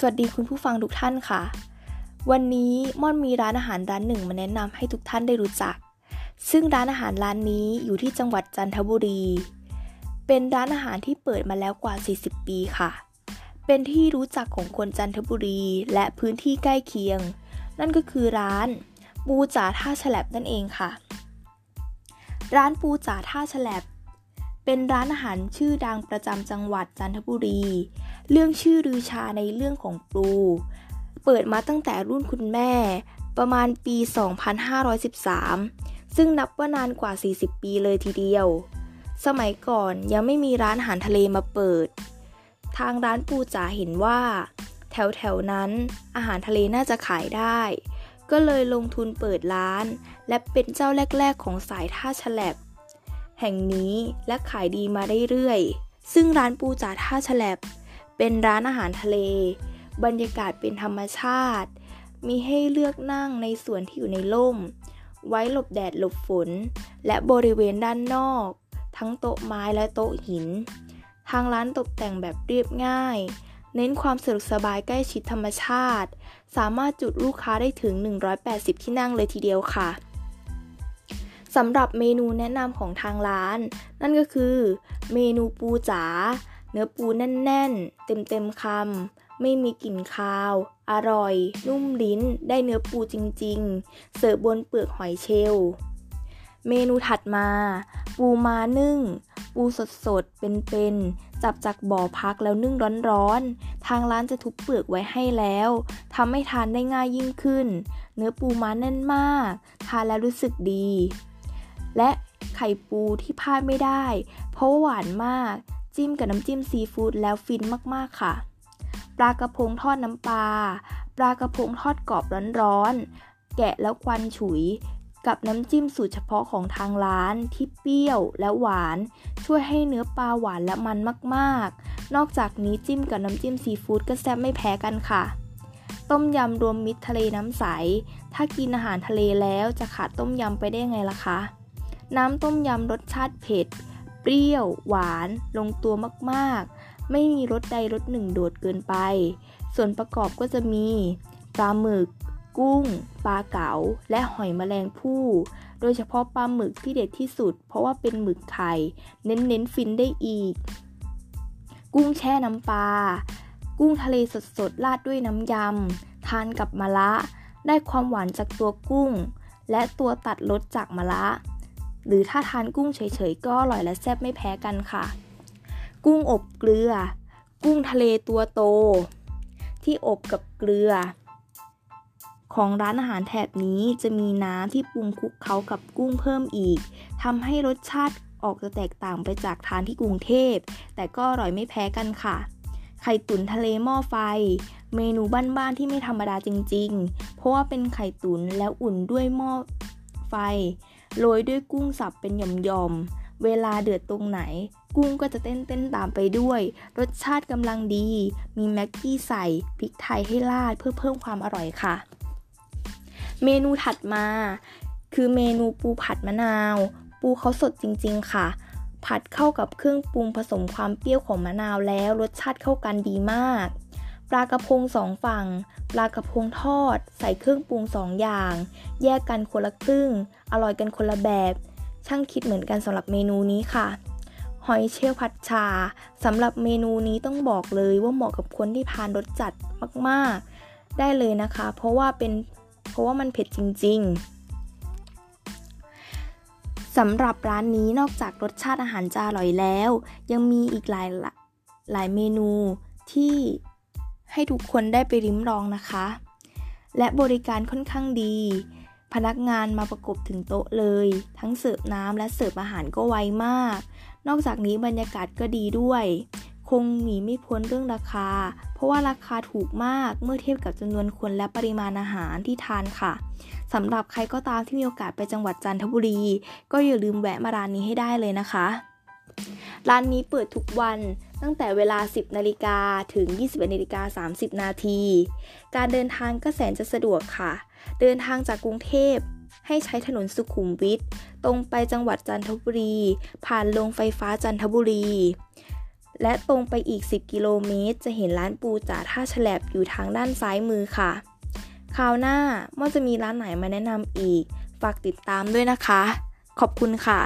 สวัสดีคุณผู้ฟังทุกท่านค่ะ วันนี้ม่อนมีร้านอาหารร้านหนึ่งมาแนะนำให้ทุกท่านได้รู้จัก ซึ่งร้านอาหารร้านนี้อยู่ที่จังหวัดจันทบุรี เป็นร้านอาหารที่เปิดมาแล้วกว่า 40 ปีค่ะ เป็นที่รู้จักของคนจันทบุรีและพื้นที่ใกล้เคียง นั่นก็คือร้านปูจ๋าท่าฉลบนั่นเองค่ะ ร้านปูจ๋าท่าฉลบเป็นร้านอาหารชื่อดังประจำจังหวัดจันทบุรี เรื่องชื่อรือชาในเรื่องของปูเปิดมาตั้งแต่รุ่นคุณแม่ ประมาณปี 2513 ซึ่งนับว่านานกว่า 40 ปีเลยทีเดียว สมัยก่อนยังไม่มีร้านอาหารทะเลมาเปิด ทางร้านปูจ๋าเห็นว่า แถวแถวนั้นอาหารทะเลน่าจะขายได้ ก็เลยลงทุนเปิดร้าน และเป็นเจ้าแรก ๆ ของสายท่าฉลบแห่งนี้และขายดีมาเรื่อยๆซึ่งร้านปูจ๋าท่าฉลบ เป็นร้านอาหารทะเล บรรยากาศเป็นธรรมชาติ มีให้เลือกนั่งในส่วนที่อยู่ในร่ม ไว้หลบแดดหลบฝน และบริเวณด้านนอก ทั้งโต๊ะไม้และโต๊ะหิน ทางร้านตกแต่งแบบเรียบง่าย เน้นความสะดวกสบายใกล้ชิดธรรมชาติ สามารถจุดลูกค้าได้ถึง 180 ที่นั่งเลยทีเดียวค่ะสำหรับเมนูแนะนำของทางร้าน นั่นก็คือ เมนูปูจ๋า นื้อปูแน่นๆ เต็มๆคำ ไม่มีกลิ่นคาว อร่อย นุ่มลิ้น ได้เนื้อปูจริงๆ เสิร์ฟบนเปลือกหอยเชลล์เมนูถัดมา ปูมานึ่ง ปูสดๆ เป็นๆ จับจากบ่อพักแล้วนึ่งร้อนๆ ทางร้านจะทุบเปลือกไว้ให้แล้วทำให้ทานได้ง่ายยิ่งขึ้น เนื้อปูม้าแน่นมาก ทานแล้วรู้สึกดี และไข่ปูที่พลาดไม่ได้ เพราะหวานมาก จิ้มกับน้ำจิ้มซีฟู้ดแล้วฟินมากๆค่ะ ปลากระพงทอดน้ำปลา ปลากระพงทอดกรอบร้อนๆ แกะแล้วควันฉุย กับน้ำจิ้มสูตรเฉพาะของทางร้านที่เปรี้ยวและหวาน ช่วยให้เนื้อปลาหวานและมันมากๆ นอกจากนี้จิ้มกับน้ำจิ้มซีฟู้ดก็แซ่บไม่แพ้กันค่ะต้มยำรวมมิตรทะเลน้ำใส ถ้ากินอาหารทะเลแล้วจะขาดต้มยำไปได้ไงล่ะคะ น้ำต้มยำรสชาติเผ็ด เปรี้ยว หวาน ลงตัวมากๆ ไม่มีรสใดรสหนึ่งโดดเกินไป ส่วนประกอบก็จะมีปลาหมึก กุ้ง ปลาเก๋า และหอยแมลงภู่ โดยเฉพาะปลาหมึกที่เด็ดที่สุด เพราะว่าเป็นหมึกไข่ เน้นเน้นฟินได้อีก กุ้งแช่น้ำปลา กุ้งทะเลสดๆ ราดด้วยน้ำยำ ทานกับมะระ ได้ความหวานจากตัวกุ้ง และตัวตัดรสจากมะระ หรือถ้าทานกุ้งเฉยๆก็อร่อยและแซ่บไม่แพ้กันค่ะ กุ้งอบเกลือ กุ้งทะเลตัวโต ที่อบกับเกลือ ของร้านอาหารแถบนี้จะมีน้ำที่ปรุงคลุกเคล้ากับกุ้งเพิ่มอีกทำให้รสชาติออกจะแตกต่างไปจากทานที่กรุงเทพ แต่ก็อร่อยไม่แพ้กันค่ะ ไข่ตุ๋นทะเลหม้อไฟ เมนูบ้านๆที่ไม่ธรรมดาจริง ๆ เพราะว่าเป็นไข่ตุ๋นแล้วอุ่นด้วยหม้อไฟ โรยด้วยกุ้งสับเป็นหย่อมๆ เวลาเดือดตรงไหน กุ้งก็จะเต้นๆตามไปด้วย รสชาติกำลังดี มีแม็กกี้ใส่พริกไทยให้ราดเพื่อเพิ่มความอร่อยค่ะ เมนูถัดมา คือเมนูปูผัดมะนาว ปูเขาสดจริงๆค่ะ ผัดเข้ากับเครื่องปรุงผสมความเปรี้ยวของมะนาวแล้วรสชาติเข้ากันดีมาก ปลากระพงสองฝั่ง ปลากระพงทอด ใส่เครื่องปรุงสองอย่าง แยกกันคนละครึ่ง อร่อยกันคนละแบบ ช่างคิดเหมือนกันสำหรับเมนูนี้ค่ะ หอยเชลล์ผัดชาสำหรับเมนูนี้ต้องบอกเลยว่าเหมาะกับคนที่ทานรสจัดมาก ๆ ได้เลยนะคะ เพราะว่าเป็นเพราะว่ามันเผ็ดจริง ๆสำหรับร้านนี้นอกจากรสชาติอาหารจะอร่อยแล้ว ยังมีอีกหลายหลายเมนูที่ ให้ทุกคนได้ไปริมลองนะคะ และบริการค่อนข้างดี พนักงานมาประกบถึงโต๊ะเลย ทั้งเสิร์ฟน้ำและเสิร์ฟอาหารก็ไวมาก นอกจากนี้บรรยากาศก็ดีด้วย คงหนีไม่พ้นเรื่องราคา เพราะว่าราคาถูกมากเมื่อเทียบกับจำนวนคนและปริมาณอาหารที่ทานค่ะสำหรับใครก็ตามที่มีโอกาสไปจังหวัดจันทบุรี ก็อย่าลืมแวะมาร้านนี้ให้ได้เลยนะคะ ร้านนี้เปิดทุกวันตั้งแต่เวลา 10 นาฬิกาถึง 21นาฬิกา30 นาที การเดินทางก็แสนจะสะดวกค่ะ เดินทางจากกรุงเทพให้ใช้ถนนสุขุมวิทตรงไปจังหวัดจันทบุรี ผ่านโรงไฟฟ้าจันทบุรี และตรงไปอีก 10 กิโลเมตร จะเห็นร้านปูจ่าท่าฉลบอยู่ทางด้านซ้ายมือค่ะ คราวหน้าม่อจะมีร้านไหนมาแนะนำอีก ฝากติดตามด้วยนะคะ ขอบคุณค่ะ